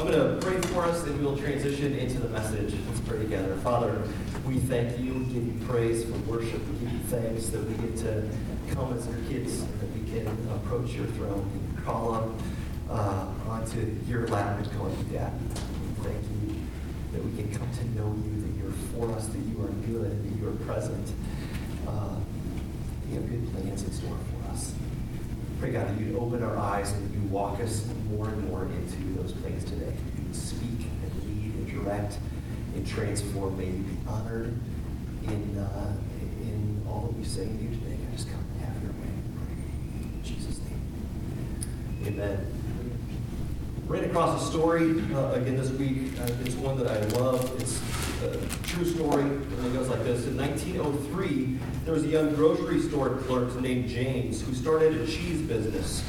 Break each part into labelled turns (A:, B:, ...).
A: I'm going to pray for us and we'll transition into the message. Let's pray together. Father, we thank you, we give you praise for worship, we give you thanks that we get to come as your kids, that we can approach your throne, call on uh, onto your lap and call you Dad. We thank you that we can come to know you, that you're for us, that you are good, that you are present. Uh, you have good plans in store for us. Pray, God, that you'd open our eyes and that you walk us more and more into those plans today. You would speak and lead and direct and transform. May you be honored in, uh, in all that we say and do today. God, just come and have your way. In Jesus' name. Amen. Ran across a story uh, again this week. Uh, it's one that I love. It's true story. and It goes like this. In 1903, there was a young grocery store clerk named James who started a cheese business.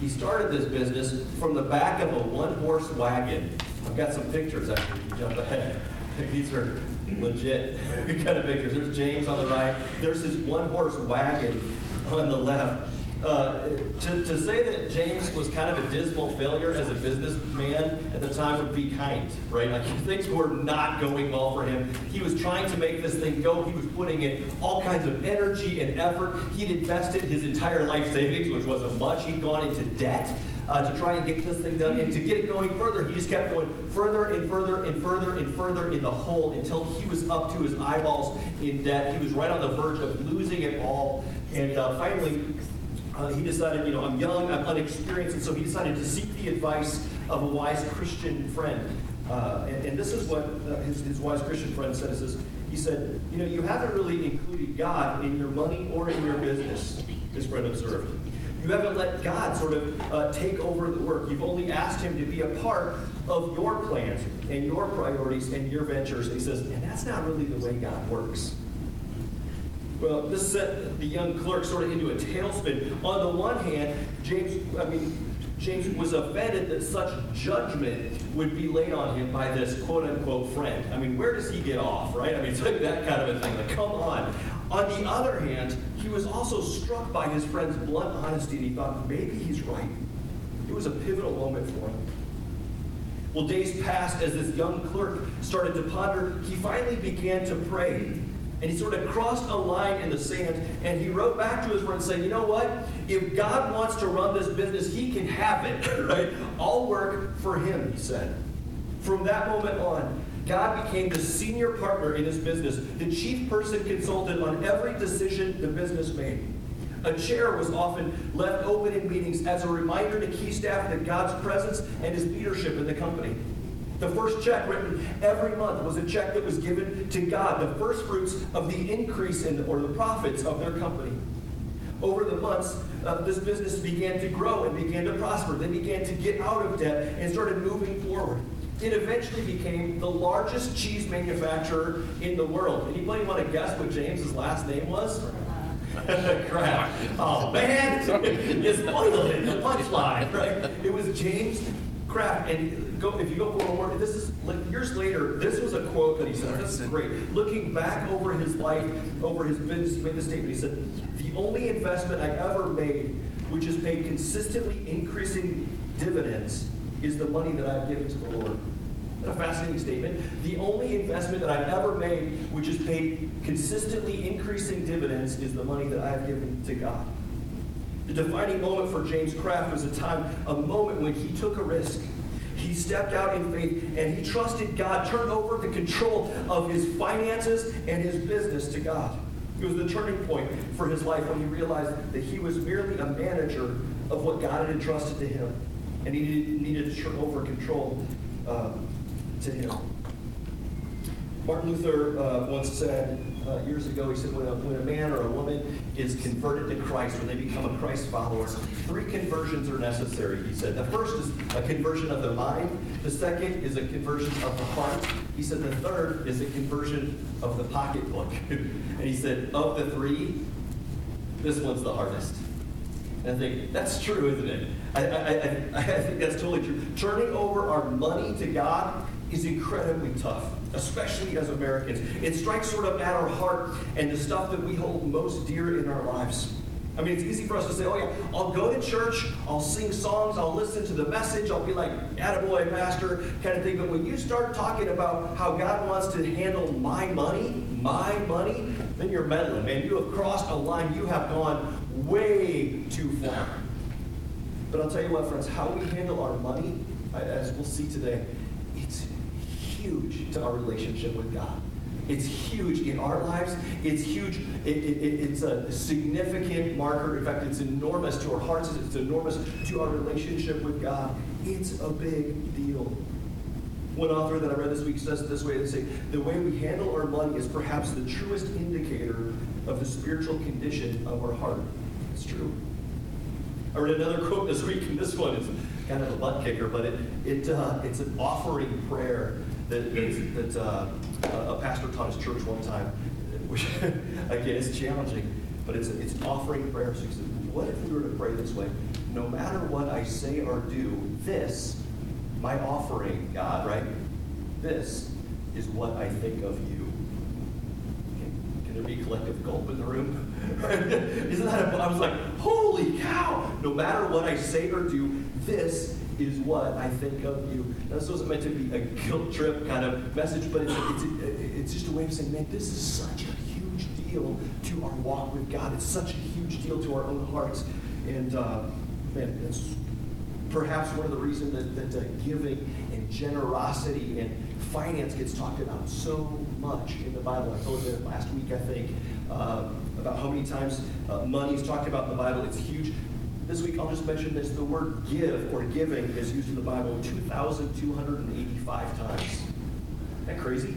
A: He started this business from the back of a one-horse wagon. I've got some pictures after you jump ahead. These are legit kind of pictures. There's James on the right. There's his one-horse wagon on the left. Uh, to, to say that James was kind of a dismal failure as a businessman at the time would be kind, right? Like things were not going well for him. He was trying to make this thing go. He was putting in all kinds of energy and effort. He'd invested his entire life savings, which wasn't much. He'd gone into debt. Uh, to try and get this thing done. And to get it going further, he just kept going further and further and further and further in the hole until he was up to his eyeballs in debt. He was right on the verge of losing it all. And uh, finally, uh, he decided, you know, I'm young, I'm unexperienced, and so he decided to seek the advice of a wise Christian friend. Uh, and, and, this is what uh, his, his, wise Christian friend said. Says, he said, you know, you haven't really included God in your money or in your business, his friend observed. You haven't let God sort of uh, take over the work. You've only asked him to be a part of your plans and your priorities and your ventures. And he says, and that's not really the way God works. Well, this set the young clerk sort of into a tailspin. On the one hand, James, I mean, James was offended that such judgment would be laid on him by this quote unquote friend. I mean, where does he get off, right? I mean, it's like that kind of a thing. Like, come on. On the other hand, he was also struck by his friend's blunt honesty and he thought, maybe he's right. It was a pivotal moment for him. Well, days passed as this young clerk started to ponder. He finally began to pray and he sort of crossed a line in the sand and he wrote back to his friend saying, You know what? If God wants to run this business, he can have it, right? I'll work for him, he said. From that moment on, God became the senior partner in his business, the chief person consulted on every decision the business made. A chair was often left open in meetings as a reminder to key staff that God's presence and his leadership in the company. The first check written every month was a check that was given to God, the first fruits of the increase in or the profits of their company. Over the months, uh, this business began to grow and began to prosper. They began to get out of debt and started moving forward. It eventually became the largest cheese manufacturer in the world. Anybody want to guess what James's last name was? Crap. Oh man, you spoiled it. The punchline, right? It was James Kraft. And go, if you go forward, this is years later, this was a quote that he said. This is great. Looking back over his life, over his business, he made this statement. He said, The only investment I ever made, which has paid consistently increasing dividends, is the money that I've given to the Lord. A fascinating statement. The only investment that I've ever made, which has paid consistently increasing dividends, is the money that I've given to God. The defining moment for James Kraft was a time, a moment when he took a risk he stepped out in faith and he trusted God, turned over the control of his finances and his business to God. It was the turning point for his life when he realized that he was merely a manager of what God had entrusted to him. And he needed to turn over control uh, to him. Martin Luther uh, once said, uh, years ago, he said, when a, when a man or a woman is converted to Christ, when they become a Christ follower, three conversions are necessary. He said, the first is a conversion of the mind. The second is a conversion of the heart. He said, the third is a conversion of the pocketbook. and he said, of the three, this one's the hardest. And I think that's true, isn't it? I, I, I, I think that's totally true. Turning over our money to God is incredibly tough especially as Americans. It strikes sort of at our heart and the stuff that we hold most dear in our lives. I mean, it's easy for us to say, oh yeah, I'll go to church, I'll sing songs, I'll listen to the message, I'll be like, attaboy, pastor, kind of thing. But when you start talking about how God wants to handle my money, my money, then you're meddling, man. You have crossed a line. You have gone way too far. But I'll tell you what, friends, how we handle our money, as we'll see today, huge to our relationship with God. It's huge in our lives. It's huge. It, it, it's a significant marker. In fact, it's enormous to our hearts. It's enormous to our relationship with God. It's a big deal. One author that I read this week says it this way they say, the way we handle our money is perhaps the truest indicator of the spiritual condition of our heart. It's true. I read another quote this week, and this one is kind of a butt kicker, but it, it uh, it's an offering prayer that, that, uh, a pastor taught his church one time, which again is challenging, but it's, it's offering prayer. So he said, what if we were to pray this way? No matter what I say or do, this, my offering, God, right? This is what I think of you. Can, can there be collective gulp in the room? Isn't that a, I was like, holy cow! No matter what I say or do, this is what I think of you. Now, this wasn't meant to be a guilt trip kind of message, but it's, it's, it's just a way of saying, man, this is such a huge deal to our walk with God. It's such a huge deal to our own hearts. And, uh, man, it's perhaps one of the reasons that, that uh, giving and generosity and finance gets talked about so much in the Bible. I told you last week, I think, uh, about how many times uh, money is talked about in the Bible. It's huge. This week, I'll just mention this. The word give or giving is used in the Bible 2,285 times. Isn't that crazy?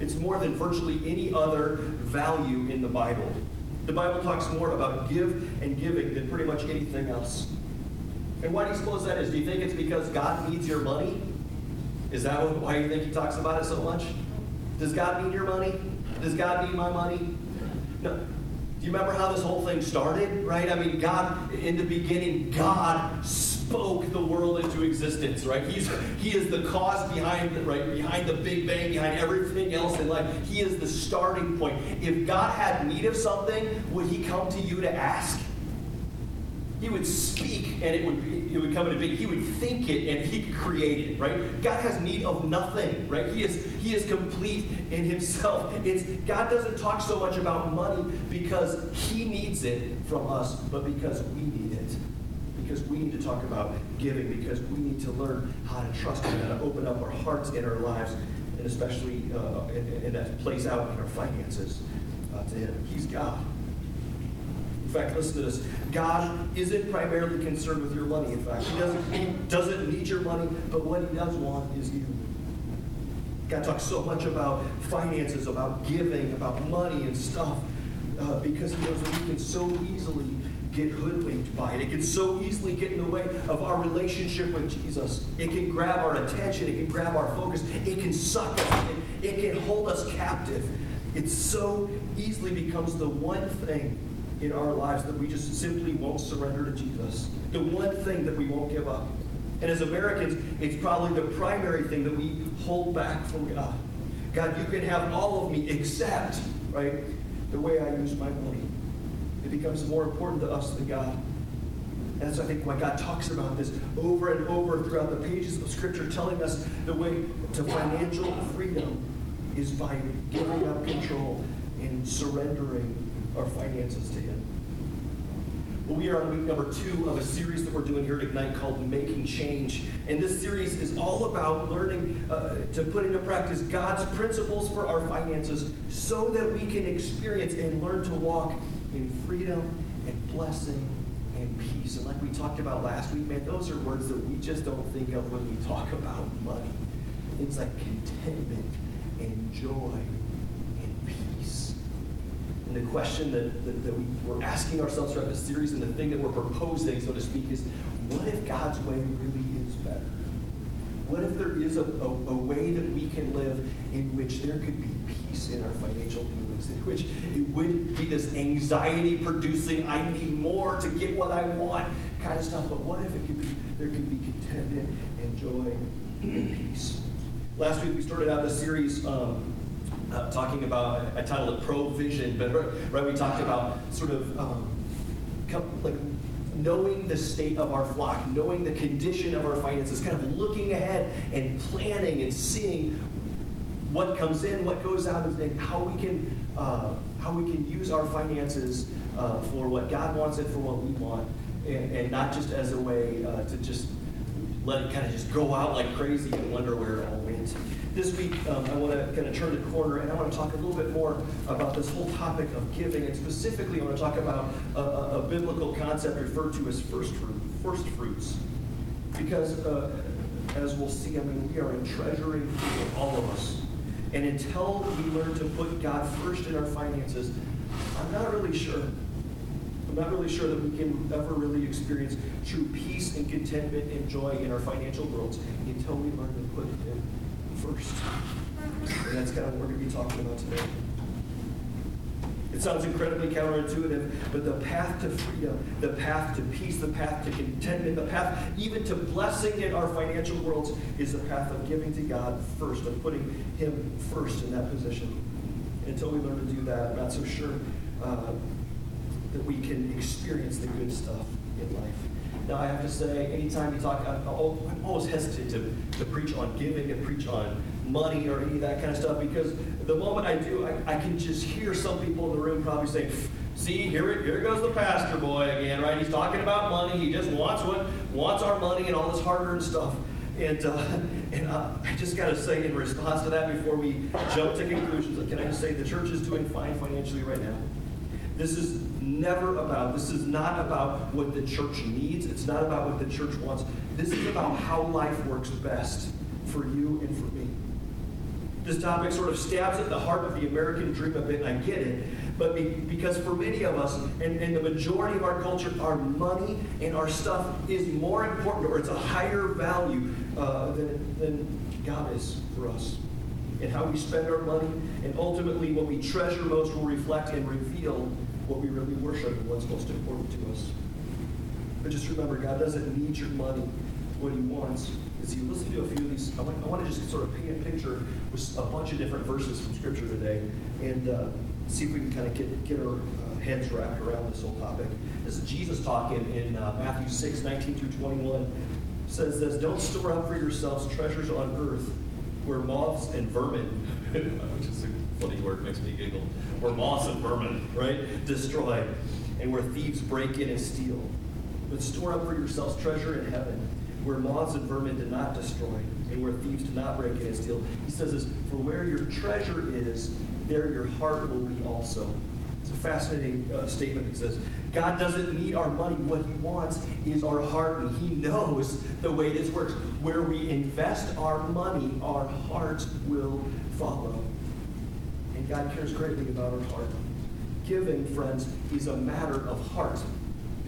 A: It's more than virtually any other value in the Bible. The Bible talks more about give and giving than pretty much anything else. And why do you suppose that is? Do you think it's because God needs your money? Is that why you think he talks about it so much? Does God need your money? Does God need my money? No. Do you remember how this whole thing started? Right? I mean, God, in the beginning, God spoke the world into existence, right? He's He is the cause behind right behind the Big Bang, behind everything else in life. He is the starting point. If God had need of something, would he come to you to ask? He would speak and it would it would come into being. He would think it and he could create it, right? God has need of nothing, right? He is he is complete in himself. It's God doesn't talk so much about money because he needs it from us, but because we need it. Because we need to talk about giving, because we need to learn how to trust him, how to open up our hearts and our lives, and especially uh, and, and that plays out in our finances uh, to him. He's God. In fact, listen to this. God isn't primarily concerned with your money. In fact, He doesn't, doesn't need your money, but what He does want is you. God talks so much about finances, about giving, about money and stuff, uh, because He knows that we can so easily get hoodwinked by it. It can so easily get in the way of our relationship with Jesus. It can grab our attention. It can grab our focus. It can suck us. It, it can hold us captive. It so easily becomes the one thing in our lives that we just simply won't surrender to Jesus. The one thing that we won't give up. And as Americans, it's probably the primary thing that we hold back from God. God, you can have all of me except, right, the way I use my money. It becomes more important to us than God. And that's, I think, why God talks about this over and over throughout the pages of Scripture, telling us the way to financial freedom is by giving up control and surrendering our finances to Him. Well, we are on week number two of a series that we're doing here at Ignite called Making Change. And this series is all about learning uh, to put into practice God's principles for our finances so that we can experience and learn to walk in freedom and blessing and peace. And like we talked about last week, man, those are words that we just don't think of when we talk about money. Things like contentment and joy and the question that, that, that we, we're asking ourselves throughout this series and the thing that we're proposing, so to speak, is what if God's way really is better? What if there is a, a, a way that we can live in which there could be peace in our financial dealings, in which it wouldn't be this anxiety producing, I need more to get what I want kind of stuff, but what if it could be, there could be contentment and joy and peace? Last week we started out the series um, uh, talking about, I titled it Provision, but right, we talked about sort of um, like knowing the state of our flock, knowing the condition of our finances, kind of looking ahead and planning and seeing what comes in, what goes out, and how we can uh, how we can use our finances uh, for what God wants and for what we want, and, and not just as a way uh, to just let it kind of just go out like crazy and wonder where it all went. This week, um, I want to kind of turn the corner and I want to talk a little bit more about this whole topic of giving, and specifically, I want to talk about a, a, biblical concept referred to as first fruit, first fruits, because uh, as we'll see, I mean, we are in treasuring all of us. And until we learn to put God first in our finances, I'm not really sure. I'm not really sure that we can ever really experience true peace and contentment and joy in our financial worlds until we learn to put Him first. And that's kind of what we're going to be talking about today. It sounds incredibly counterintuitive, but the path to freedom, the path to peace, the path to contentment, the path even to blessing in our financial worlds is the path of giving to God first, of putting Him first in that position. Until we learn to do that, I'm not so sure uh, that we can experience the good stuff in life. Now, I have to say, anytime you talk, I'm always hesitant to, to preach on giving and preach on money or any of that kind of stuff because the moment I do, I, I can just hear some people in the room probably saying, see, here, it here goes the pastor boy again, right? He's talking about money. He just wants what wants our money and all this hard-earned stuff. And, uh, and uh, I just got to say, in response to that, before we jump to conclusions, can I just say the church is doing fine financially right now? This is never about, this is not about what the church needs. It's not about what the church wants. This is about how life works best for you and for me. This topic sort of stabs at the heart of the American dream a bit, and I get it. But be, because for many of us, and, and the majority of our culture, our money and our stuff is more important, or it's a higher value uh, than, than God is for us. And how we spend our money, and ultimately what we treasure most will reflect and reveal what we really worship and what's most important to us. But just remember, God doesn't need your money. What he wants is he listen to a few of these. I want, I want to just sort of paint a picture with a bunch of different verses from Scripture today and uh, see if we can kind of get, get our uh, heads wrapped around this whole topic. This is Jesus talking in uh, Matthew 6, 19 through 21. says this, Don't store up for yourselves treasures on earth where moths and vermin, which is funny word, makes me giggle, where moths and vermin, right, destroy, and where thieves break in and steal. But store up for yourselves treasure in heaven where moths and vermin do not destroy, and where thieves do not break in and steal. He says this, for where your treasure is, there your heart will be also. It's a fascinating uh, statement. He says, God doesn't need our money. What he wants is our heart, and he knows the way this works. Where we invest our money, our hearts will follow. God cares greatly about our heart. Giving, friends, is a matter of heart.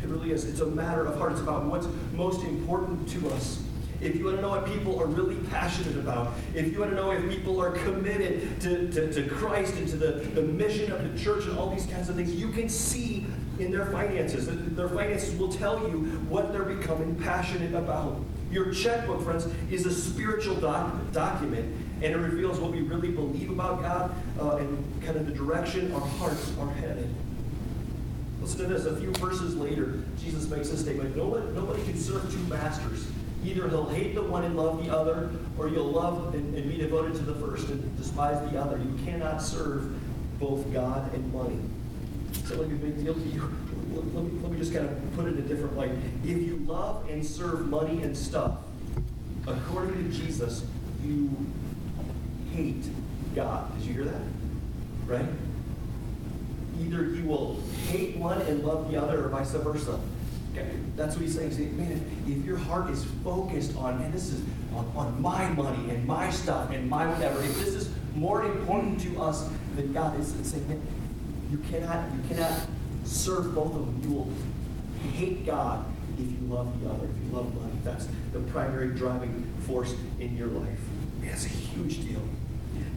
A: It really is. It's a matter of heart. It's about what's most important to us. If you want to know what people are really passionate about, if you want to know if people are committed to, to, to Christ and to the, the mission of the church and all these kinds of things, you can see in their finances. Their finances will tell you what they're becoming passionate about. Your checkbook, friends, is a spiritual doc- document, and it reveals what we really believe about God uh, and kind of the direction our hearts are headed. Listen to this. A few verses later, Jesus makes a statement. Nobody, nobody can serve two masters. Either he'll hate the one and love the other, or you'll love and, and be devoted to the first and despise the other. You cannot serve both God and money. So like a big deal to you? Let me, let me just kind of put it in a different way. If you love and serve money and stuff, according to Jesus, you hate God. Did you hear that? Right? either you will hate one and love the other, or vice versa. Okay, that's what he's saying. See, man, if your heart is focused on, man, this is on, on my money and my stuff and my whatever, if this is more important to us than God is saying, man, you cannot, you cannot serve both of them. You will hate God if you love the other, if you love money. That's the primary driving force in your life. It's a huge deal.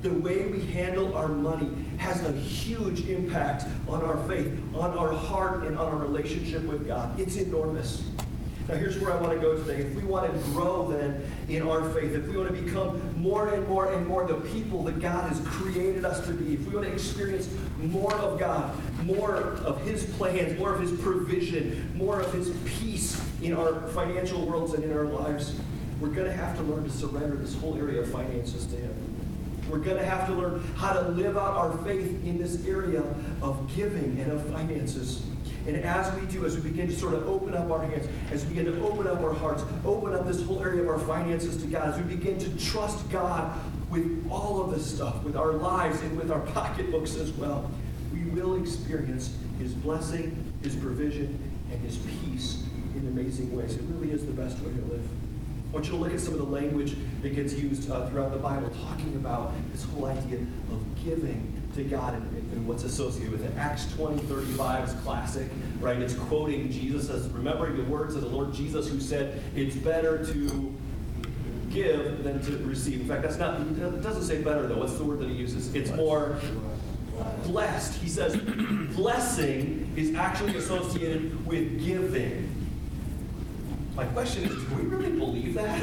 A: The way we handle our money has a huge impact on our faith, on our heart, and on our relationship with God. It's enormous. Now, here's where I want to go today. If we want to grow then in our faith, if we want to become more and more and more the people that God has created us to be, if we want to experience more of God, more of His plans, more of His provision, more of His peace in our financial worlds and in our lives, we're going to have to learn to surrender this whole area of finances to Him. We're going to have to learn how to live out our faith in this area of giving and of finances. And as we do, as we begin to sort of open up our hands, as we begin to open up our hearts, open up this whole area of our finances to God, as we begin to trust God with all of this stuff, with our lives and with our pocketbooks as well, we will experience His blessing, His provision, and His peace in amazing ways. It really is the best way to live. I want you to look at some of the language that gets used uh, throughout the Bible, talking about this whole idea of giving to God and, and, what's associated with it. Acts 20, 35 is classic, right? It's quoting Jesus as remembering the words of the Lord Jesus who said, It's better to give than to receive. In fact, that's not, it doesn't say better though. What's the word that he uses? It's more blessed. He says, blessing is actually associated with giving. My question is, do we really believe that?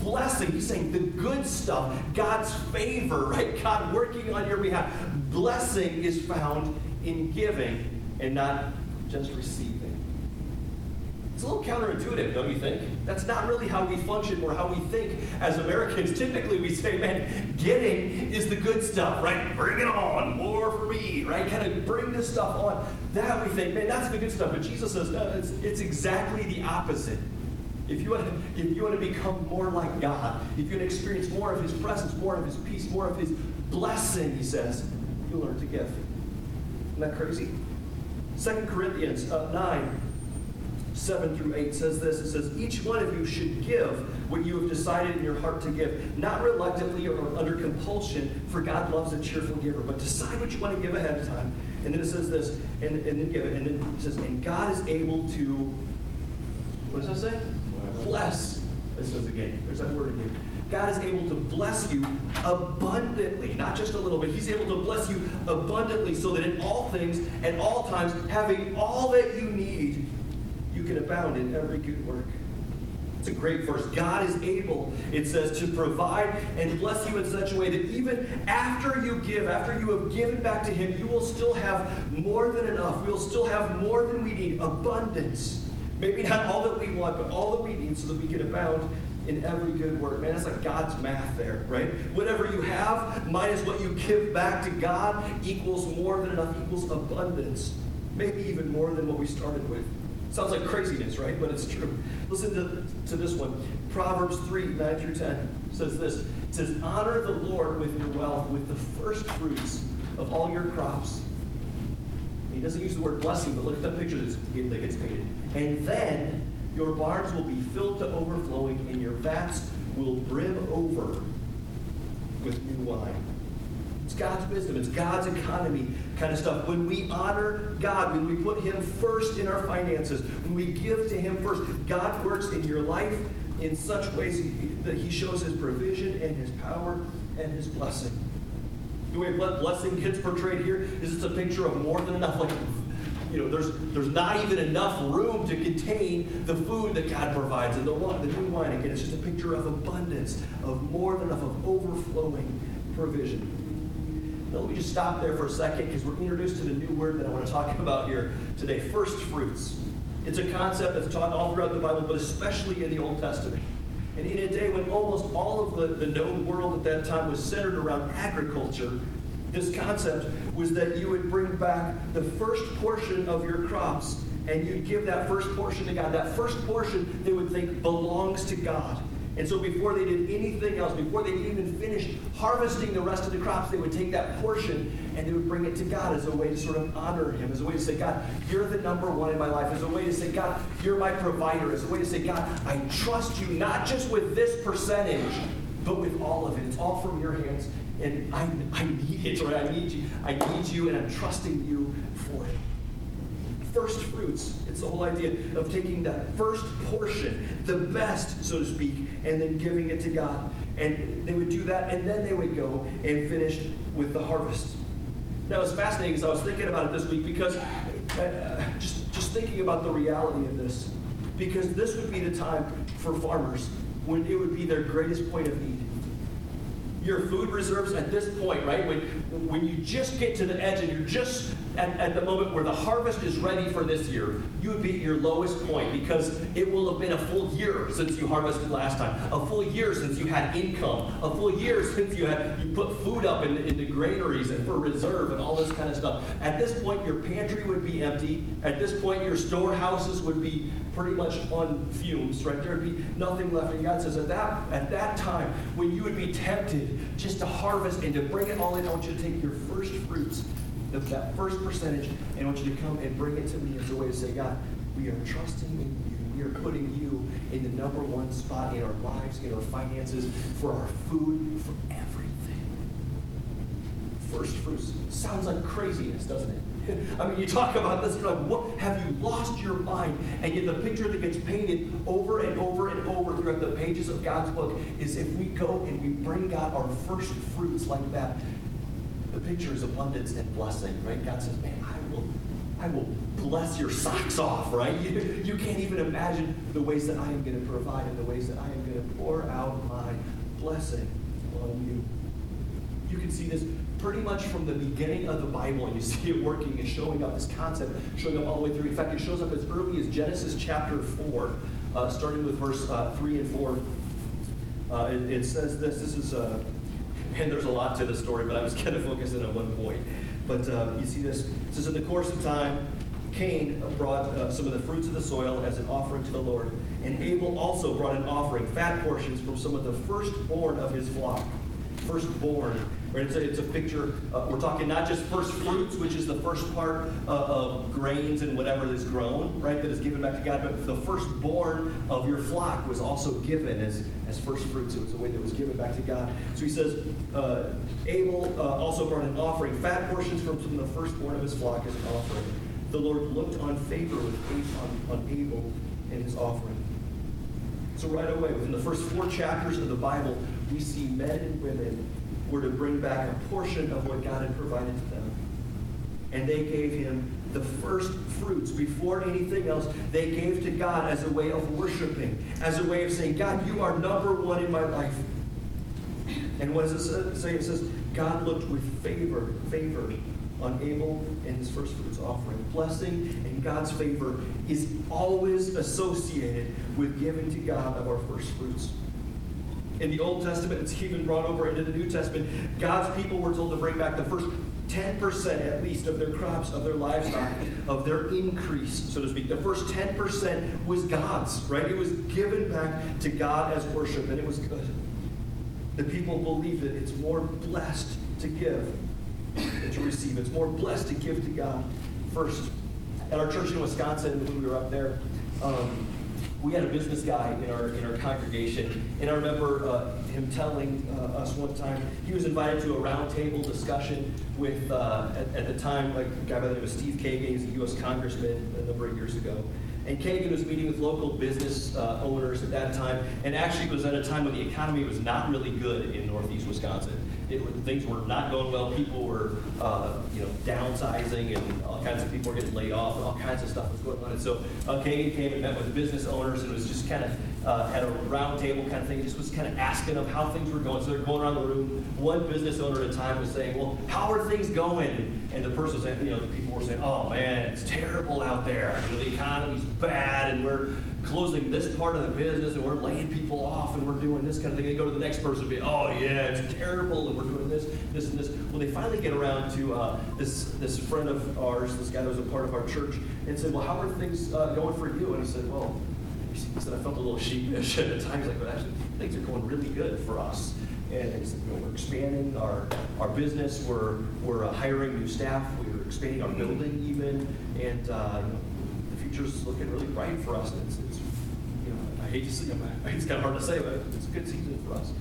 A: Blessing, he's saying the good stuff, God's favor, right? God working on your behalf. Blessing is found in giving and not just receiving. It's a little counterintuitive, don't you think? That's not really how we function or how we think as Americans. Typically, we say, man, getting is the good stuff, right? Bring it on, more for me, right? Kind of bring this stuff on. That we think, man, that's the good stuff. But Jesus says, no, it's, it's exactly the opposite. If you, want to, if you want to become more like God, if you want to experience more of His presence, more of His peace, more of His blessing, He says, you learn to give. Isn't that crazy? 2 Corinthians uh, 9, 7 through 8 says this It says, Each one of you should give what you have decided in your heart to give, not reluctantly or under compulsion, for God loves a cheerful giver. But decide what you want to give ahead of time. And then it says this, and, and then give it. And then it says, And God is able to, what does that say? Bless. It says again. There's that word again. God is able to bless you abundantly, not just a little bit. He's able to bless you abundantly so that in all things, at all times, having all that you need, can abound in every good work. It's a great verse. God is able, it says, to provide and bless you in such a way that even after you give, after you have given back to Him, you will still have more than enough. We'll still have more than we need abundance. Maybe not all that we want, but all that we need so that we can abound in every good work. Man, that's like God's math there, right? Whatever you have minus what you give back to God equals more than enough, equals abundance. Maybe even more than what we started with. Sounds like craziness, right? But it's true. Listen to, to this one. Proverbs 3, 9 through 10 says this. It says, Honor the Lord with your wealth, with the first fruits of all your crops. He doesn't use the word blessing, but look at the picture that gets painted. And then your barns will be filled to overflowing, and your vats will brim over with new wine. It's God's wisdom, it's God's economy kind of stuff. When we honor God, when we put Him first in our finances, when we give to Him first, God works in your life in such ways that He shows His provision and His power and His blessing. The way blessing gets portrayed here is it's a picture of more than enough, like you know, there's there's not even enough room to contain the food that God provides and the wine, the new wine. Again, it's just a picture of abundance, of more than enough, of overflowing provision. Now, let me just stop there for a second because we're introduced to the new word that I want to talk about here today first fruits. It's a concept that's taught all throughout the Bible, but especially in the Old Testament. And in a day when almost all of the, the known world at that time was centered around agriculture, this concept was that you would bring back the first portion of your crops and you'd give that first portion to God. That first portion they would think belongs to God. And so before they did anything else, before they even finished harvesting the rest of the crops, they would take that portion and they would bring it to God as a way to sort of honor Him, as a way to say, God, you're the number one in my life, as a way to say, God, you're my provider, as a way to say, God, I trust you not just with this percentage, but with all of it. It's all from your hands, and I, I need it, right? I need you. I need you, and I'm trusting you for it. First fruits. It's the whole idea of taking that first portion, the best, so to speak, and then giving it to God. And they would do that, and then they would go and finish with the harvest. Now, it's fascinating because I was thinking about it this week because uh, just, just thinking about the reality of this.
B: because this would be the time for farmers when it would be their greatest point of need. Your food reserves at this point, right? When, when you just get to the edge and you're just at, at the moment where the harvest is ready for this year, you would be at your lowest point because it will have been a full year since you harvested last time, a full year since you had income, a full year since you had you put food up in, in the granaries and for reserve and all this kind of stuff. At this point, your pantry would be empty. At this point, your storehouses would be pretty much on fumes, right? There'd be nothing left. And God says, at that, at that time, when you would be tempted just to harvest and to bring it all in, I want you to take your first fruits of that first percentage, and I want you to come and bring it to me as a way to say, God, we are trusting in you. We are putting you in the number one spot in our lives, in our finances, for our food, for everything. First fruits. Sounds like craziness, doesn't it? I mean, you talk about this, you're like, what? Have you lost your mind? And yet, the picture that gets painted over and over and over throughout the pages of God's book is if we go and we bring God our first fruits like that, the picture is abundance and blessing, right? God says, man, I will, I will bless your socks off, right? You, you can't even imagine the ways that I am going to provide and the ways that I am going to pour out my blessing on you. You can see this pretty much from the beginning of the Bible, and you see it working and showing up, this concept showing up all the way through. In fact, it shows up as early as Genesis chapter 4, uh, starting with verse uh, 3 and 4. Uh, it, it, says this, this is, uh, and there's a lot to the story, but I was kind of focusing on one point. But uh, you see this, it says, in the course of time, Cain brought uh, some of the fruits of the soil as an offering to the Lord, and Abel also brought an offering, fat portions from some of the firstborn of his flock. Firstborn It's, a, it's a picture, uh, we're talking not just first fruits, which is the first part uh, of grains and whatever is grown, right, that is given back to God, but the firstborn of your flock was also given as, as first fruits. It was a way that was given back to God. So he says, uh, Abel uh, also brought an offering, fat portions from, from the firstborn of his flock as an offering. The Lord looked on favor with on, on Abel and his offering. So right away, within the first four chapters of the Bible, we see men and women were to bring back a portion of what God had provided to them. And they gave him the first fruits before anything else. They gave to God as a way of worshiping, as a way of saying, God, you are number one in my life. And what does it say? It says, God looked with favor, favor on Abel and his first fruits offering. Blessing and God's favor is always associated with giving to God of our first fruits in the Old Testament, it's even brought over into the New Testament. God's people were told to bring back the first 10% at least of their crops, of their livestock, of their increase, so to speak. The first 10% was God's, right? It was given back to God as worship, and it was good. The people believe that it's more blessed to give than to receive. It's more blessed to give to God first. At our church in Wisconsin, when we were up there, um, we had a business guy in our in our congregation, and I remember uh, him telling uh, us one time he was invited to a roundtable discussion with uh, at, at, the time like a guy by the name of Steve Kagan, he's a U.S. congressman a number of years ago. And Kagan was meeting with local business uh, owners at that time, and actually it was at a time when the economy was not really good in Northeast Wisconsin it, things were not going well. People were, uh, you know, downsizing, and all kinds of people were getting laid off, and all kinds of stuff was going on. And so uh, Kagan came and met with business owners, and it was just kind of uh, had a roundtable kind of thing. Just was kind of asking them how things were going. So they're going around the room. One business owner at a time was saying, "Well, how are things going?" And the person was saying, you know, the people were saying, "Oh man, it's terrible out there. You know, the economy's bad, and we're." Closing this part of the business and we're laying people off and we're doing this kind of thing. They go to the next person and be, oh yeah, it's terrible and we're doing this, this, and this. Well, they finally get around to uh, this this friend of ours, this guy that was a part of our church, and said, well, how are things uh, going for you? And he said, well, he said, I felt a little sheepish at the time. He's like, but actually, things are going really good for us. And he said, you know, we're expanding our, our business. We're, we're uh, hiring new staff. We're expanding our building even. And uh, you know, future's looking really bright for us. It's you know, I hate to see them. It's kind of hard to say, but it's a good season for us.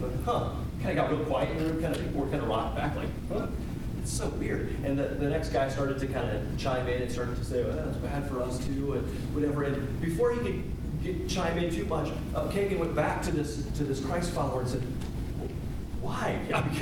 B: But huh, kind of got real quiet in the room. Kind of people were kind of rocked back, like, huh. It's so weird. And the, the next guy started to kind of chime in and started to say, well, that's bad for us too, and whatever. And before he could get, chime in too much, uh, Kagan went back to this to this Christ follower and said, why? I mean,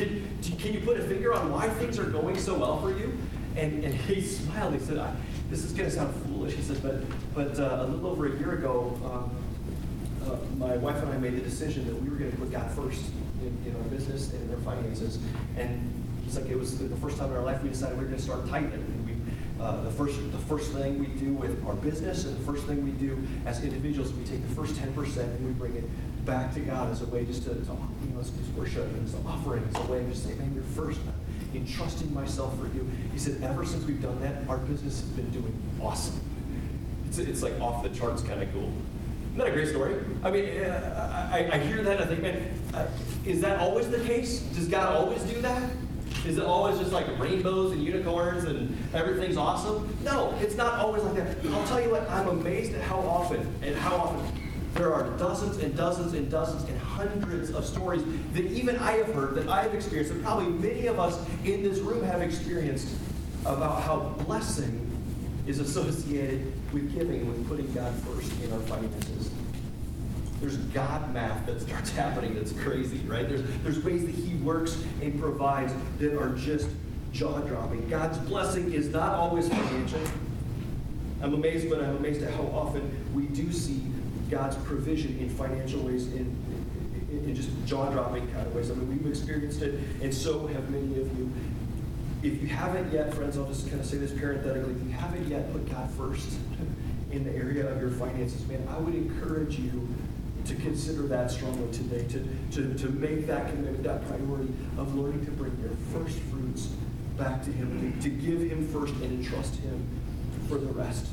B: can, can you put a finger on why things are going so well for you? And, and he smiled. He said, "This is going to sound foolish." He said, "But but uh, a little over a year ago, um, uh, my wife and I made the decision that we were going to put God first in, in our business and in our finances." And he's like, "It was the first time in our life we decided we were going to start tightening. And we, uh, the first the first thing we do with our business and the first thing we do as individuals, we take the first ten percent and we bring it back to God as a way just to, to you know, as, as worship and as an offering, as a way of just saying, "Man, you're first." entrusting myself for you. He said, ever since we've done that, our business has been doing awesome. It's, it's like off the charts kind of cool. Isn't that a great story? I mean, uh, I, I hear that and I think, man, uh, is that always the case? Does God always do that? Is it always just like rainbows and unicorns and everything's awesome? No, it's not always like that. I'll tell you what, I'm amazed at how often and how often there are dozens and dozens and dozens and hundreds of stories that even I have heard, that I have experienced, that probably many of us in this room have experienced about how blessing is associated with giving and with putting God first in our finances. There's God math that starts happening that's crazy, right? There's, there's ways that He works and provides that are just jaw dropping. God's blessing is not always financial. I'm amazed, but I'm amazed at how often we do see God's provision in financial ways, in, in, in just jaw dropping kind of ways. I mean, we've experienced it, and so have many of you. If you haven't yet, friends, I'll just kind of say this parenthetically if you haven't yet put God first in the area of your finances, man, I would encourage you to consider that strongly today, to, to, to make that commitment, that priority of learning to bring your first fruits back to Him, to, to give Him first and entrust Him for the rest.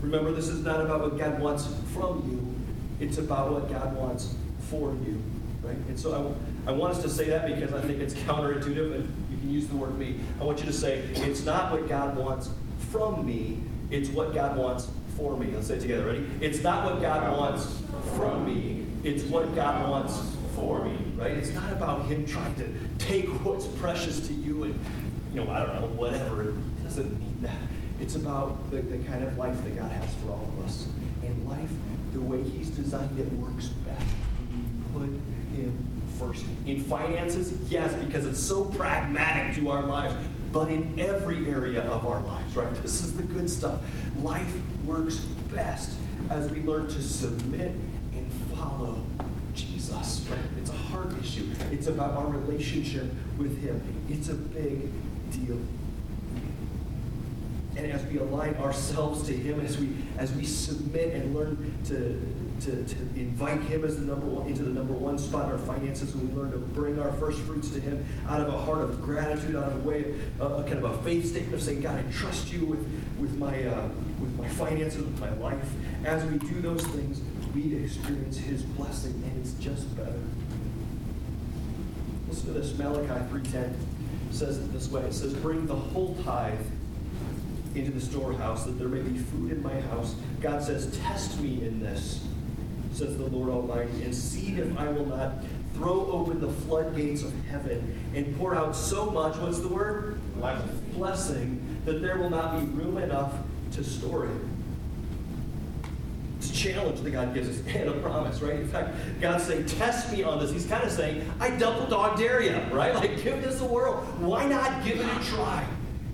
B: Remember, this is not about what God wants from you, it's about what God wants for you. Right? And so I, I want us to say that because I think it's counterintuitive, and can use the word me. I want you to say, it's not what God wants from me, it's what God wants for me. Let's say it together. Ready? It's not what God wants from me, it's what God wants for me. Right? It's not about Him trying to take what's precious to you and, you know, I don't know, whatever. It doesn't mean that. It's about the, the kind of life that God has for all of us. And life, the way He's designed it, works best when we put first. In finances, yes, because it's so pragmatic to our lives, but in every area of our lives, right? This is the good stuff. Life works best as we learn to submit and follow Jesus, right? It's a heart issue. It's about our relationship with Him. It's a big deal and as we align ourselves to Him, as we as we submit and learn to, to, to invite Him as the number one into the number one spot in our finances, we learn to bring our first fruits to Him out of a heart of gratitude, out of a way, uh, a kind of a faith statement of saying, God, I trust You with with my uh, with my finances, with my life. As we do those things, we experience His blessing, and it's just better. Listen to this, Malachi three ten says it this way. It says, "Bring the whole tithe." into the storehouse, that there may be food in my house. God says, Test me in this, says the Lord Almighty, and see if I will not throw open the floodgates of heaven and pour out so much, what's the word? Blessing, that there will not be room enough to store it. It's a challenge that God gives us and a promise, right? In fact, God's saying, test me on this. He's kind of saying, I double dog dare you, right? Like, give this a whirl. Why not give it a try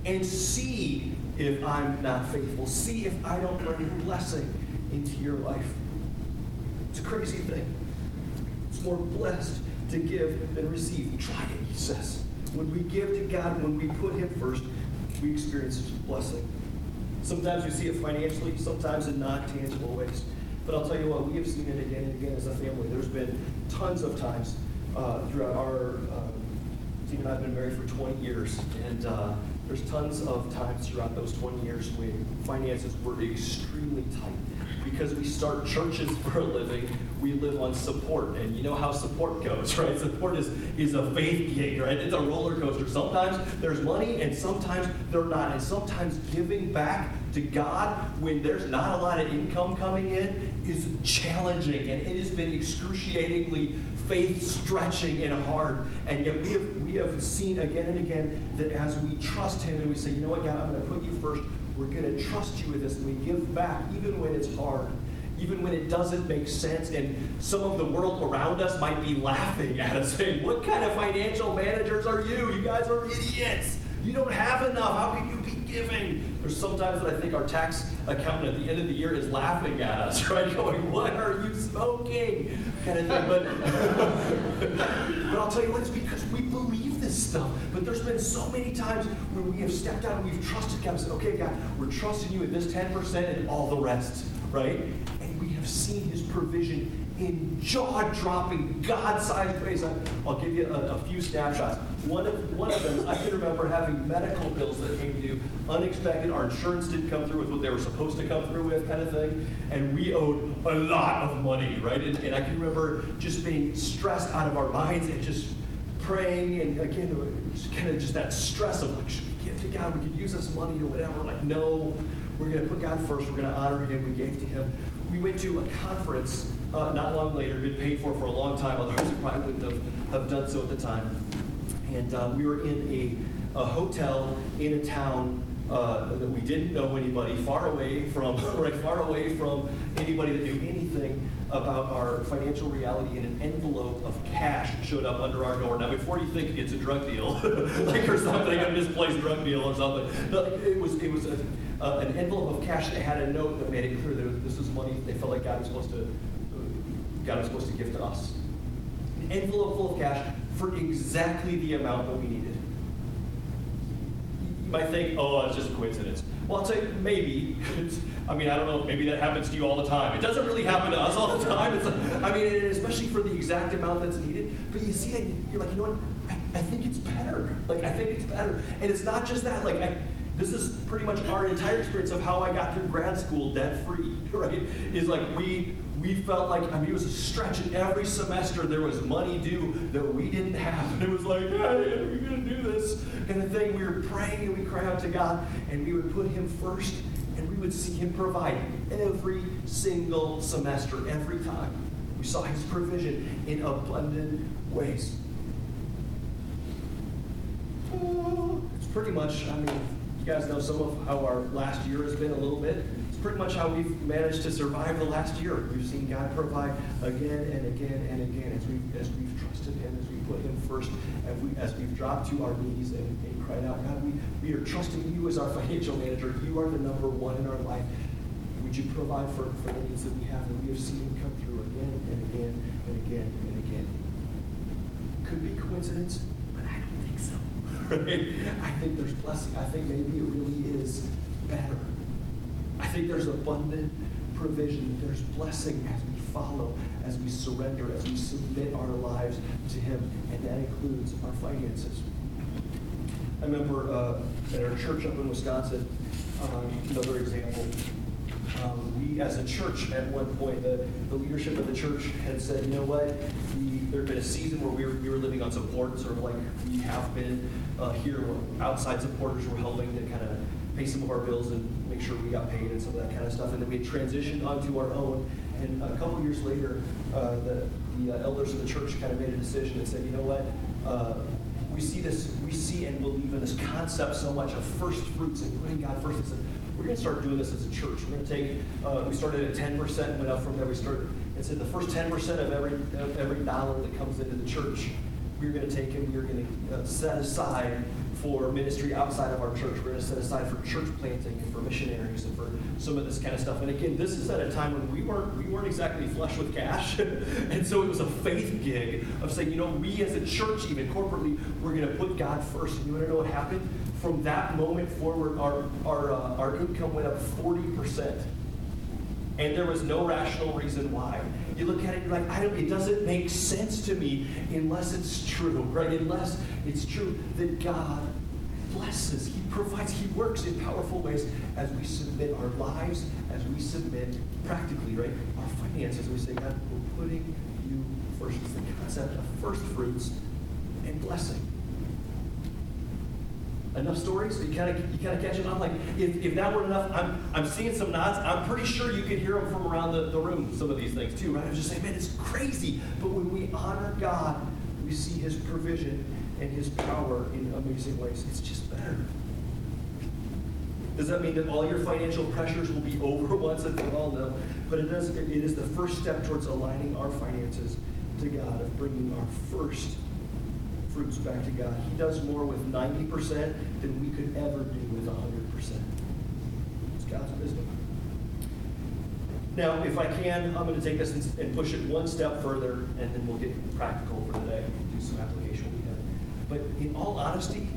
B: and see if I'm not faithful. See if I don't bring blessing into your life. It's a crazy thing. It's more blessed to give than receive. Try it, he says. When we give to God, when we put Him first, we experience blessing. Sometimes we see it financially, sometimes in non tangible ways. But I'll tell you what, we have seen it again and again as a family. There's been tons of times uh, throughout our, uh, team and I have been married for 20 years. And uh, there's tons of times throughout those 20 years when finances were extremely tight. Because we start churches for a living, we live on support. And you know how support goes, right? Support is, is a faith gig, right? It's a roller coaster. Sometimes there's money and sometimes there's not. And sometimes giving back to God when there's not a lot of income coming in is challenging. And it has been excruciatingly faith stretching and hard. And yet we have, we have seen again and again that as we trust Him and we say, you know what, God, I'm going to put you first, we're going to trust you with this. And we give back even when it's hard, even when it doesn't make sense. And some of the world around us might be laughing at us, saying, what kind of financial managers are you? You guys are idiots. You don't have enough. How can you be giving? There's sometimes that I think our tax accountant at the end of the year is laughing at us, right? Going, what are you smoking? Kind of thing. But, but I'll tell you what, it's because we believe this stuff. But there's been so many times where we have stepped out and we've trusted God and said, okay, God, we're trusting you in this 10% and all the rest, right? And we have seen his provision in jaw-dropping, God-sized ways. I, will give you a, a, few snapshots. One of, one of them, I can remember having medical bills that came due, unexpected. Our insurance didn't come through with what they were supposed to come through with, kind of thing. And we owed a lot of money, right? And, and I can remember just being stressed out of our minds and just praying. And again, kind of just that stress of like, should we give to God? We could use this money or whatever. Like, no, we're going to put God first. We're going to honor Him. We gave to Him. We went to a conference uh, not long later, been paid for for a long time, otherwise we probably wouldn't have, have done so at the time. And uh, we were in a, a hotel in a town uh, that we didn't know anybody, far away from, right, far away from anybody that knew anything about our financial reality, and an envelope of cash showed up under our door. Now, before you think it's a drug deal, like or something, a misplaced drug deal or something, it was it was a, uh, an envelope of cash that had a note that made it clear that this was money they felt like God was supposed to God was supposed to give to us. An envelope full of cash for exactly the amount that we needed. Might think, oh, it's just a coincidence. Well, I'll you, maybe. I mean, I don't know, maybe that happens to you all the time. It doesn't really happen to us all the time. It's, I mean, especially for the exact amount that's needed. But you see you're like, you know what? I, I think it's better. Like, I think it's better. And it's not just that. Like, I, this is pretty much our entire experience of how I got through grad school debt free, right? Is like we we felt like, I mean, it was a stretch, and every semester there was money due that we didn't have. And it was like, hey, are we to do this? And the thing, we were praying and we cried out to God, and we would put Him first, and we would see Him provide every single semester, every time. We saw His provision in abundant ways. It's pretty much, I mean, you guys know some of how our last year has been a little bit It's pretty much how we've managed to survive the last year. We've seen God provide again and again and again as we as we've trusted Him, as we put Him first, and we, as we've dropped to our knees and, and cried out, God, we, we are trusting You as our financial manager. You are the number one in our life. Would You provide for, for the needs that we have? And we have seen Him come through again and again and again and again. Could be coincidence, but I don't think so. Right? I think there's blessing. I think maybe it really is better I think there's abundant provision, there's blessing as we follow, as we surrender, as we submit our lives to Him, and that includes our finances. I remember uh, at our church up in Wisconsin, um, another example. Um, we, as a church, at one point, the, the leadership of the church had said, you know what, we, there had been a season where we were, we were living on support, sort of like we have been uh, here. Outside supporters were helping to kind of pay some of our bills and make sure we got paid and some of that kind of stuff. And then we had transitioned onto our own. And a couple years later, uh, the, the uh, elders of the church kind of made a decision and said, you know what? Uh, we see this, we see and believe in this concept so much of first fruits and putting God first. Said, we're going to start doing this as a church. We're going to take, uh, we started at 10%, went up from there. We started and said the first 10% of every, of every dollar that comes into the church, we're going to take and we're going to uh, set aside for ministry outside of our church. We're going to set aside for church planting and for missionaries and for some of this kind of stuff. And again, this is at a time when we weren't we weren't exactly flush with cash, and so it was a faith gig of saying, you know, we as a church, even corporately, we're going to put God first. And you want to know what happened? From that moment forward, our our uh, our income went up forty percent. And there was no rational reason why. You look at it, you're like, I don't, it doesn't make sense to me unless it's true, right? Unless it's true that God blesses, He provides, He works in powerful ways as we submit our lives, as we submit practically, right? Our finances. We say, God, we're putting you first. It's the concept of first fruits and blessing enough stories? You kind of you kind of catch it? I'm like, if, if that weren't enough, I'm I'm seeing some nods. I'm pretty sure you could hear them from around the, the room. Some of these things too, right? I'm just saying, man, it's crazy. But when we honor God, we see His provision and His power in amazing ways. It's just better. Does that mean that all your financial pressures will be over once and for all? No. But it does. It is the first step towards aligning our finances to God, of bringing our first fruits back to God. He does more with 90% than we could ever do with 100%. It's God's wisdom. Now, if I can, I'm going to take this and- push it one step further, and then we'll get practical for today, and do some application. But in all honesty,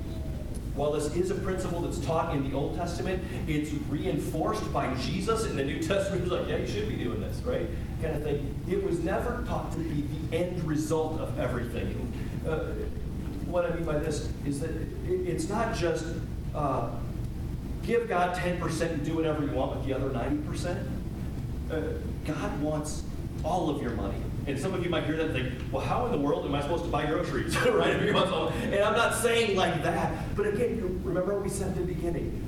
B: while this is a principle that's taught in the Old Testament, it's reinforced by Jesus in the New Testament. He's like, yeah, you should be doing this, right? Kind of thing. It was never taught to be the end result of everything. Uh, what I mean by this is that it, it's not just uh, give God 10% and do whatever you want with the other 90%. Uh, God wants all of your money. And some of you might hear that and think, well, how in the world am I supposed to buy groceries? right? And I'm not saying like that. But again, remember what we said at the beginning.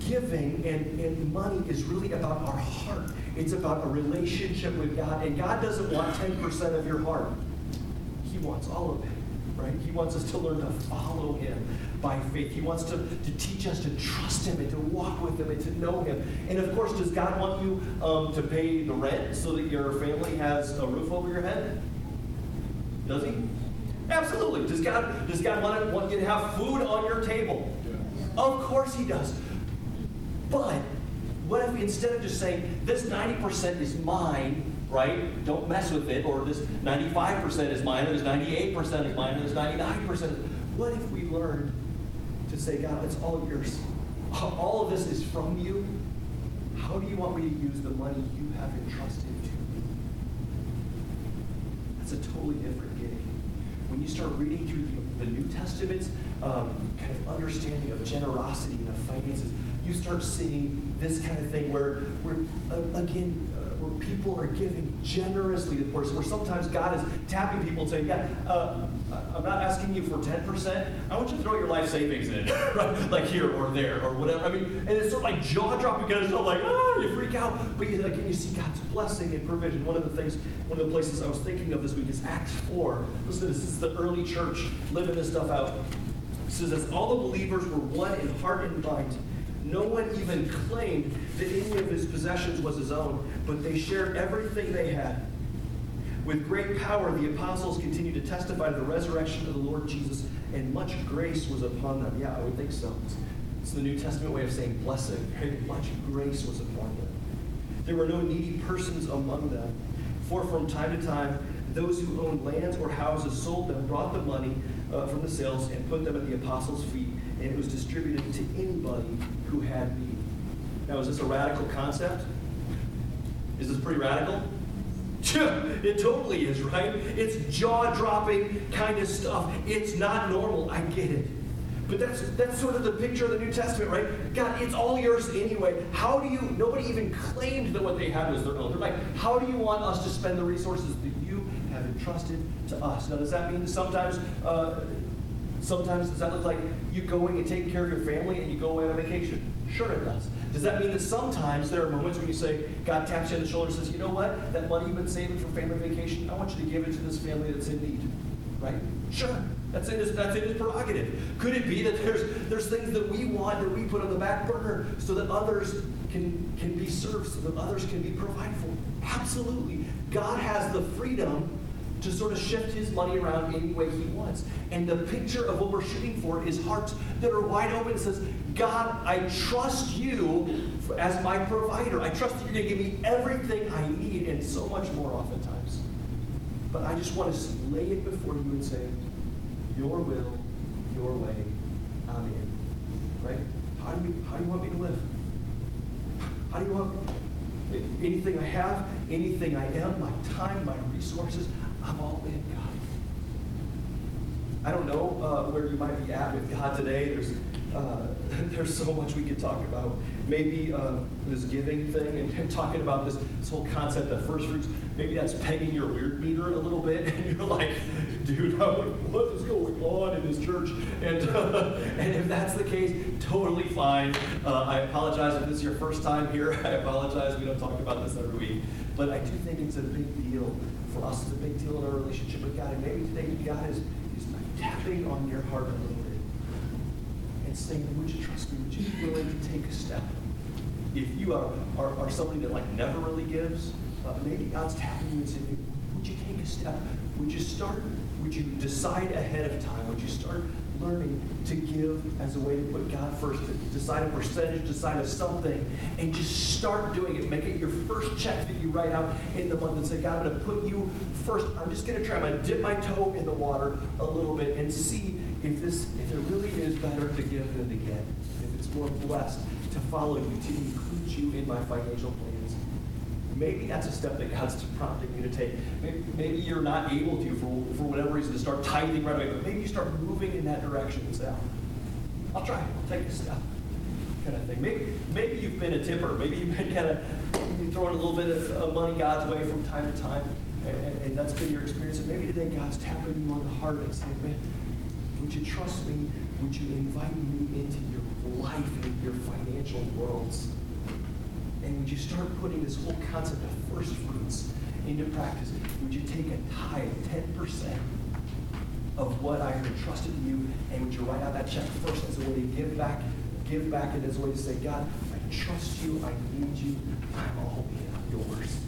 B: Giving and, and money is really about our heart. It's about a relationship with God. And God doesn't want 10% of your heart. He wants all of it, right? He wants us to learn to follow him by faith. He wants to, to teach us to trust him and to walk with him and to know him. And of course, does God want you um, to pay the rent so that your family has a roof over your head? Does he? Absolutely. Does God, does God want, want you to have food on your table? Of course he does. But what if instead of just saying, this 90% is mine, right? Don't mess with it, or this 95% is mine, or this 98% is mine, or this 99% What if we learned to say, God, it's all yours? All of this is from you. How do you want me to use the money you have entrusted to me? That's a totally different gig. When you start reading through the, New Testament's um, kind of understanding of generosity and of finances, you start seeing this kind of thing where, where uh, again, people are giving generously to the poor. Where sometimes God is tapping people and saying, yeah, uh, I'm not asking you for 10%. I want you to throw your life savings in, right? Like here or there or whatever. I mean, and it's sort of like jaw-dropping because it's like, oh, you freak out. But you, again, you see God's blessing and provision. One of the things, one of the places I was thinking of this week is Acts 4. Listen this. This is the early church living this stuff out. It says, as all the believers were one in heart and mind, no one even claimed that any of his possessions was his own, but they shared everything they had. With great power, the apostles continued to testify to the resurrection of the Lord Jesus, and much grace was upon them. Yeah, I would think so. It's the New Testament way of saying blessing. Right? Much grace was upon them. There were no needy persons among them, for from time to time, those who owned lands or houses sold them, brought the money uh, from the sales, and put them at the apostles' feet, and it was distributed to anybody who had need. Now, is this a radical concept? Is this pretty radical? It totally is, right? It's jaw-dropping kind of stuff. It's not normal. I get it. But that's that's sort of the picture of the New Testament, right? God, it's all yours anyway. How do you nobody even claimed that what they had was their own. They're like, how do you want us to spend the resources that you have entrusted to us? Now, does that mean sometimes uh, sometimes does that look like you going and taking care of your family and you go away on a vacation? Sure it does. Does that mean that sometimes there are moments when you say, God taps you on the shoulder and says, you know what? That money you've been saving for family vacation, I want you to give it to this family that's in need. Right? Sure. That's in his, that's in his prerogative. Could it be that there's, there's things that we want that we put on the back burner so that others can, can be served, so that others can be provided for? Absolutely. God has the freedom to sort of shift his money around any way he wants. And the picture of what we're shooting for is hearts that are wide open and says, God, I trust you as my provider. I trust that you're going to give me everything I need and so much more oftentimes. But I just want to lay it before you and say, your will, your way, I'm in. Right? How do you, how do you want me to live? How do you want anything I have, anything I am, my time, my resources, I'm all in, God. I don't know uh, where you might be at with God today. There's uh, there's so much we could talk about. Maybe uh, this giving thing and, and, talking about this, this whole concept of first fruits. Maybe that's pegging your weird meter a little bit, and you're like, dude, what is going on in this church? And uh, and if that's the case, totally fine. Uh, I apologize if this is your first time here. I apologize. We don't talk about this every week, but I do think it's a big deal for us. It's a big deal in our relationship with God. And maybe today God is is tapping on your heart a little bit and saying, would you trust me? Would you be willing to take a step? If you are, are, are somebody that like never really gives, uh, maybe God's tapping you and saying, would you take a step? Would you start? Would you decide ahead of time? Would you start? Learning to give as a way to put God first, decide a percentage, decide a something, and just start doing it. Make it your first check that you write out in the month and say, God, I'm going to put you first. I'm just going to try. I'm going to dip my toe in the water a little bit and see if this, if it really is better to give than to get. If it's more blessed to follow you, to include you in my financial plans. Maybe that's a step that God's prompting you to take. Maybe, you're not able to, for, for whatever reason, to start tithing right away, but maybe you start moving in that direction and say, I'll, try, I'll take a step, kind of thing. Maybe, maybe you've been a tipper. Maybe you've been kind of throwing a little bit of money God's way from time to time, and, and that's been your experience. And maybe today God's tapping you on the heart and saying, man, would you trust me? Would you invite me into your life and your financial worlds? And would you start putting this whole concept of first fruits into practice? Would you take a tithe, 10% of what I have entrusted to you, and would you write out that check first as a way to give back, give back and as a way to say, God, I trust you, I need you, I'm all in yours.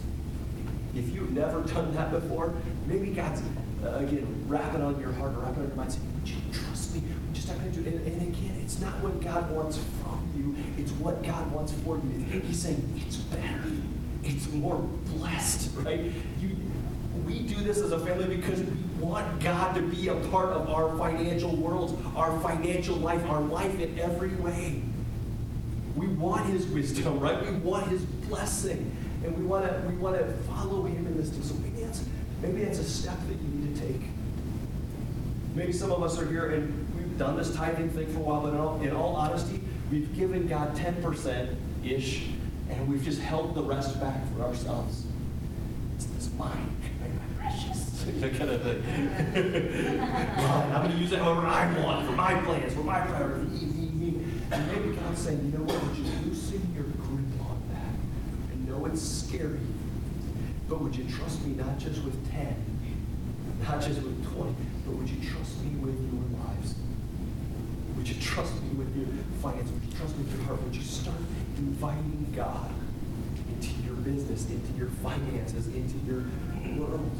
B: If you've never done that before, maybe God's, uh, again, rapping on your heart or on your mind, saying, would you it? And, and again, it's not what God wants from you, it's what God wants for you. He's saying, it's better. It's more blessed, right? You, we do this as a family because we want God to be a part of our financial worlds, our financial life, our life in every way. We want his wisdom, right? We want his blessing. And we want to we want to follow him in this. So maybe that's a step that you need to take. Maybe some of us are here and we've done this tithing thing for a while, but in all, in all honesty, we've given God 10% ish, and we've just held the rest back for ourselves. It's this mine, my precious, kind of thing. I'm going to use it however I want for my plans, for my priorities. And maybe God's saying, you know what? Would you loosen your grip on that? I know it's scary, but would you trust me not just with 10, not just with 20, but would you trust me with your? Would you trust me with your finances? Would you trust me with your heart? Would you start inviting God into your business, into your finances, into your world?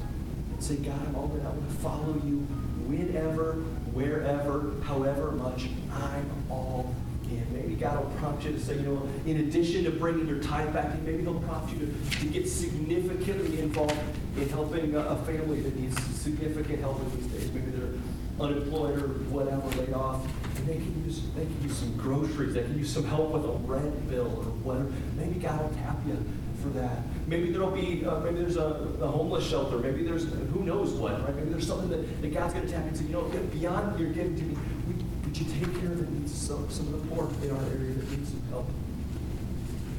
B: Say, God, I'm all in. I want to follow you whenever, wherever, however much. I'm all in. Maybe God will prompt you to say, you know, in addition to bringing your tithe back in, maybe He'll prompt you to, to get significantly involved in helping a, a family that needs significant help in these days. Maybe they're unemployed or whatever, laid off. They can use they can use some groceries. They can use some help with a rent bill or whatever. Maybe God will tap you for that. Maybe there'll be uh, maybe there's a, a, homeless shelter. Maybe there's who knows what. Right? Maybe there's something that, that God's going to tap you and you know, beyond your giving to me, would you take care of the needs some some of the poor in our area that need some help?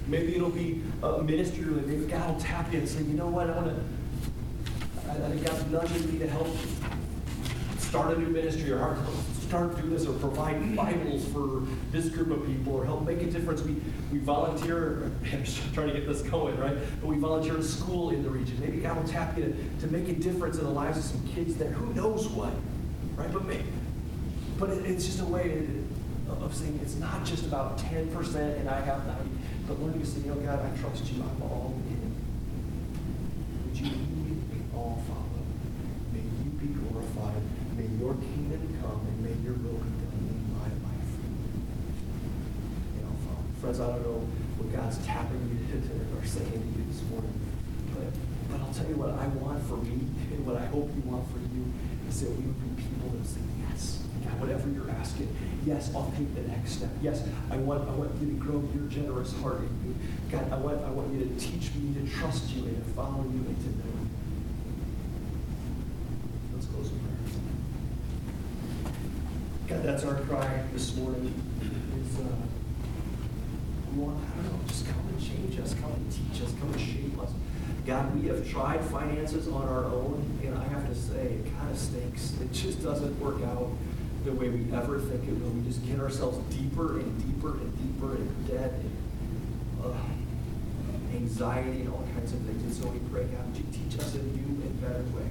B: Maybe it'll be a ministry. Maybe God will tap you and say, you know what, I want to. I, I think God's nudging me to help start a new ministry or start do this or provide Bibles for this group of people or help make a difference. We, we volunteer, I'm trying to get this going, right? But we volunteer in school in the region. Maybe God will tap you to, to make a difference in the lives of some kids there. Who knows what, right? But, maybe, but it, it's just a way of saying it's not just about 10% and I have 90, but learning to say, you know, God, I trust you. I'm all in. Would you all follow? May you be glorified. May your kingdom come and may your will be done in my life. You know, friends, I don't know what God's tapping you to, or saying to you this morning, but, but I'll tell you what I want for me and what I hope you want for you is that we would be people that say, yes, God, whatever you're asking, yes, I'll take the next step. Yes, I want, I want you to grow your generous heart in. God, I want, I want you to teach me to trust you and to follow you and to know. Let's close in prayer. God, that's our cry this morning. Uh, want, I don't know, just come and change us, come and teach us, come and shape us. God, we have tried finances on our own, and I have to say, it kind of stinks. It just doesn't work out the way we ever think it will. We just get ourselves deeper and deeper and deeper in debt and uh, anxiety and all kinds of things. And so we pray, God, would you teach us a new and better way?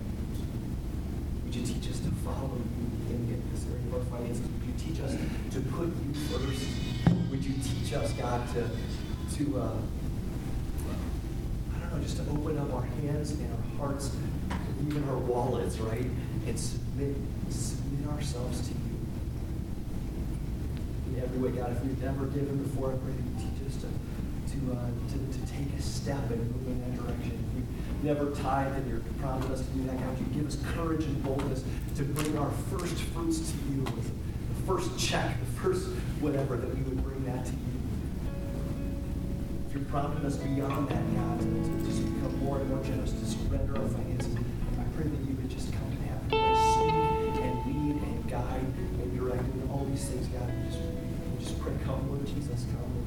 B: Would you teach us to follow you in this area of our finances? Would you teach us to put you first? Would you teach us, God, to, to uh, I don't know, just to open up our hands and our hearts, and even our wallets, right? And submit, submit ourselves to you. In every way, God. If we've never given before, I pray that you teach us to, to, uh, to, to take a step and move in that direction. If we've never tithed and you're prompting us to do that, God, you give us courage and boldness to bring our first fruits to you the first check, the first whatever, that we that. If you're prompting us beyond that, God, to, just become more and more generous, to surrender our finances, I pray that you would just come and have way, and lead and guide and direct and all these things, God. We just, we just pray, come, Lord Jesus, come.